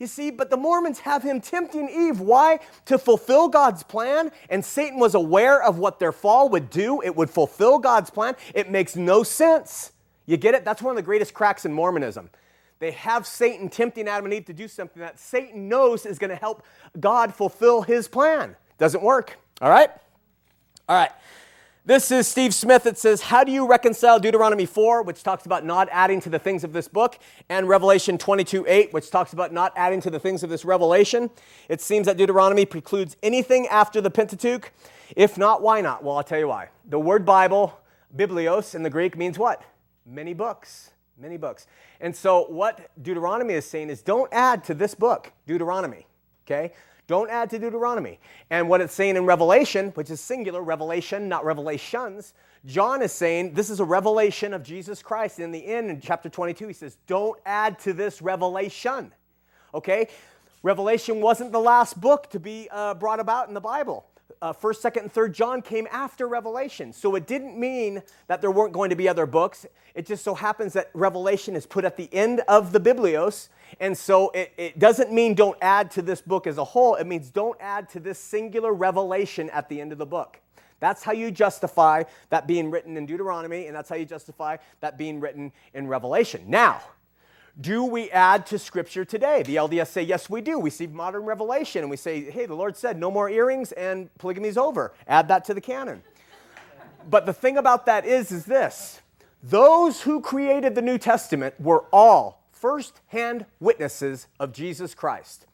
You see, but the Mormons have him tempting Eve. Why? To fulfill God's plan. And Satan was aware of what their fall would do. It would fulfill God's plan. It makes no sense. You get it? That's one of the greatest cracks in Mormonism. They have Satan tempting Adam and Eve to do something that Satan knows is going to help God fulfill his plan. Doesn't work. All right? All right. This is Steve Smith. It says, How do you reconcile Deuteronomy 4, which talks about not adding to the things of this book, and Revelation 22 8, which talks about not adding to the things of this revelation? It seems that Deuteronomy precludes anything after the Pentateuch. If not, why not? Well, I'll tell you why. The word Bible, biblios in the Greek, means what? Many books. Many books. And so, what Deuteronomy is saying is don't add to this book, Deuteronomy. Okay? Don't add to Deuteronomy. And what it's saying in Revelation, which is singular, revelation, not revelations, John is saying this is a revelation of Jesus Christ. In the end, in chapter 22, he says, Don't add to this revelation. Okay? Revelation wasn't the last book to be uh, brought about in the Bible. Uh, first, second, and third John came after Revelation. So it didn't mean that there weren't going to be other books. It just so happens that Revelation is put at the end of the Biblios and so it, it, doesn't mean don't add to this book as a whole, it means don't add to this singular revelation at the end of the book. That's how you justify that being written in Deuteronomy, and that's how you justify that being written in Revelation. Now, do we add to Scripture today? The LDS say, yes, we do. We see modern revelation, and we say, hey, the Lord said no more earrings and polygamy's over. Add that to the canon. but the thing about that is, is this Those who created the New Testament were all first hand witnesses of Jesus Christ.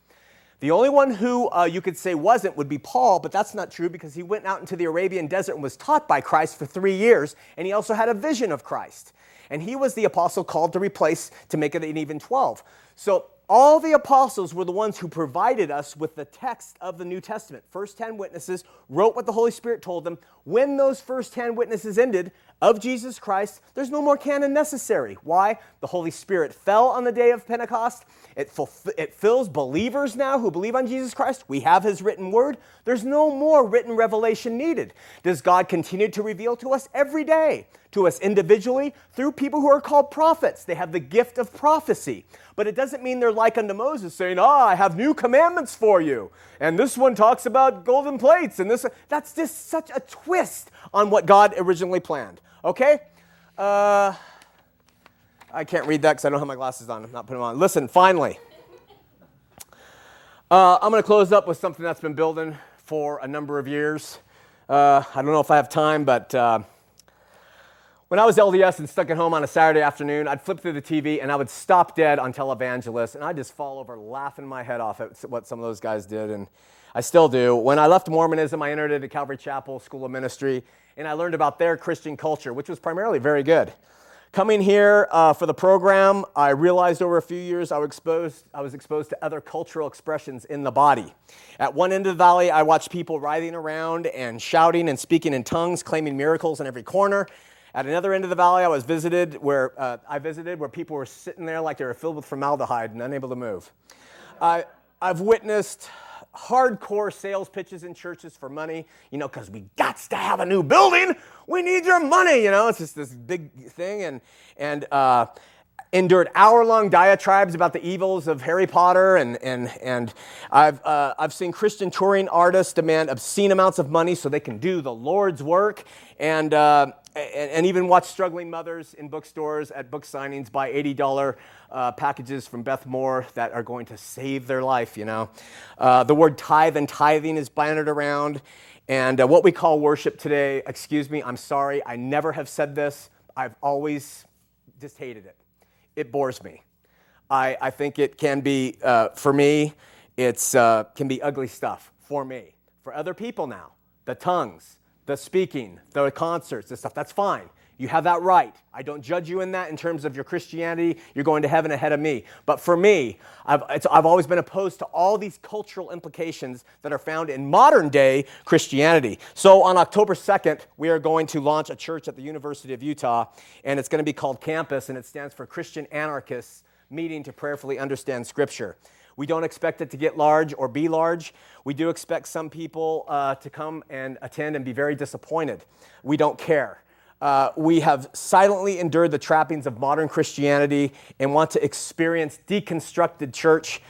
The only one who uh, you could say wasn't would be Paul, but that's not true because he went out into the Arabian desert and was taught by Christ for three years, and he also had a vision of Christ. And he was the apostle called to replace, to make it an even 12. So all the apostles were the ones who provided us with the text of the New Testament. First 10 witnesses wrote what the Holy Spirit told them. When those first 10 witnesses ended of Jesus Christ, there's no more canon necessary. Why? The Holy Spirit fell on the day of Pentecost. It, fulf- it fills believers now who believe on Jesus Christ. We have his written word. There's no more written revelation needed. Does God continue to reveal to us every day? To us individually through people who are called prophets. They have the gift of prophecy. But it doesn't mean they're like unto Moses saying, Ah, I have new commandments for you. And this one talks about golden plates. And this, that's just such a twist on what God originally planned. Okay? Uh, I can't read that because I don't have my glasses on. I'm not putting them on. Listen, finally, uh, I'm going to close up with something that's been building for a number of years. Uh, I don't know if I have time, but uh, when I was LDS and stuck at home on a Saturday afternoon, I'd flip through the TV and I would stop dead on televangelists, and I'd just fall over laughing my head off at what some of those guys did, and I still do. When I left Mormonism, I entered into Calvary Chapel School of Ministry, and I learned about their Christian culture, which was primarily very good. Coming here uh, for the program, I realized over a few years I was, exposed, I was exposed to other cultural expressions in the body. At one end of the valley, I watched people writhing around and shouting and speaking in tongues, claiming miracles in every corner. At another end of the valley, I was visited where uh, I visited where people were sitting there like they were filled with formaldehyde and unable to move. I, I've witnessed hardcore sales pitches in churches for money, you know, because we got to have a new building. We need your money, you know. It's just this big thing, and and uh, endured hour-long diatribes about the evils of Harry Potter, and and and I've uh, I've seen Christian touring artists demand obscene amounts of money so they can do the Lord's work, and. Uh, and, and, even watch struggling mothers in bookstores at book signings buy $80 uh, packages from Beth Moore that are going to save their life, you know. Uh, the word tithe and tithing is bannered around. And uh, what we call worship today, excuse me, I'm sorry, I never have said this. I've always just hated it. It bores me. I, I think it can be, uh, for me, it uh, can be ugly stuff for me. For other people now, the tongues, the speaking, the concerts, the stuff, that's fine. You have that right. I don't judge you in that in terms of your Christianity. You're going to heaven ahead of me. But for me, I've, I've always been opposed to all these cultural implications that are found in modern day Christianity. So on October 2nd, we are going to launch a church at the University of Utah, and it's going to be called Campus, and it stands for Christian Anarchists Meeting to Prayerfully Understand Scripture. We don't expect it to get large or be large. We do expect some people uh, to come and attend and be very disappointed. We don't care. Uh, we have silently endured the trappings of modern Christianity and want to experience deconstructed church.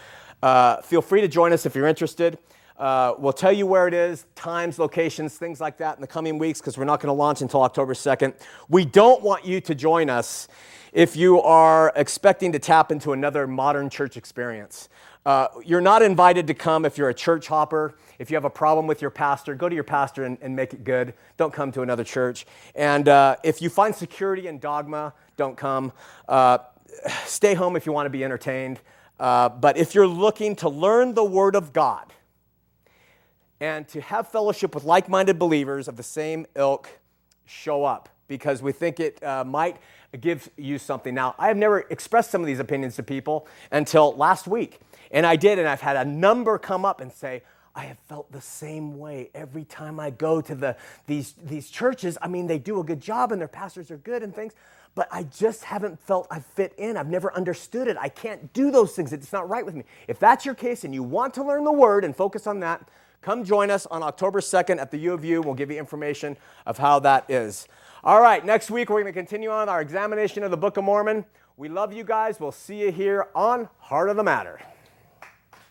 Uh, feel free to join us if you're interested. Uh, we'll tell you where it is, times, locations, things like that in the coming weeks because we're not going to launch until October 2nd. We don't want you to join us if you are expecting to tap into another modern church experience. Uh, you're not invited to come if you're a church hopper. If you have a problem with your pastor, go to your pastor and, and make it good. Don't come to another church. And uh, if you find security in dogma, don't come. Uh, stay home if you want to be entertained. Uh, but if you're looking to learn the Word of God and to have fellowship with like minded believers of the same ilk, show up because we think it uh, might give you something. Now, I have never expressed some of these opinions to people until last week. And I did, and I've had a number come up and say, I have felt the same way every time I go to the, these, these churches. I mean, they do a good job and their pastors are good and things, but I just haven't felt I fit in. I've never understood it. I can't do those things. It's not right with me. If that's your case and you want to learn the word and focus on that, come join us on October 2nd at the U of U. We'll give you information of how that is. All right, next week we're going to continue on our examination of the Book of Mormon. We love you guys. We'll see you here on Heart of the Matter.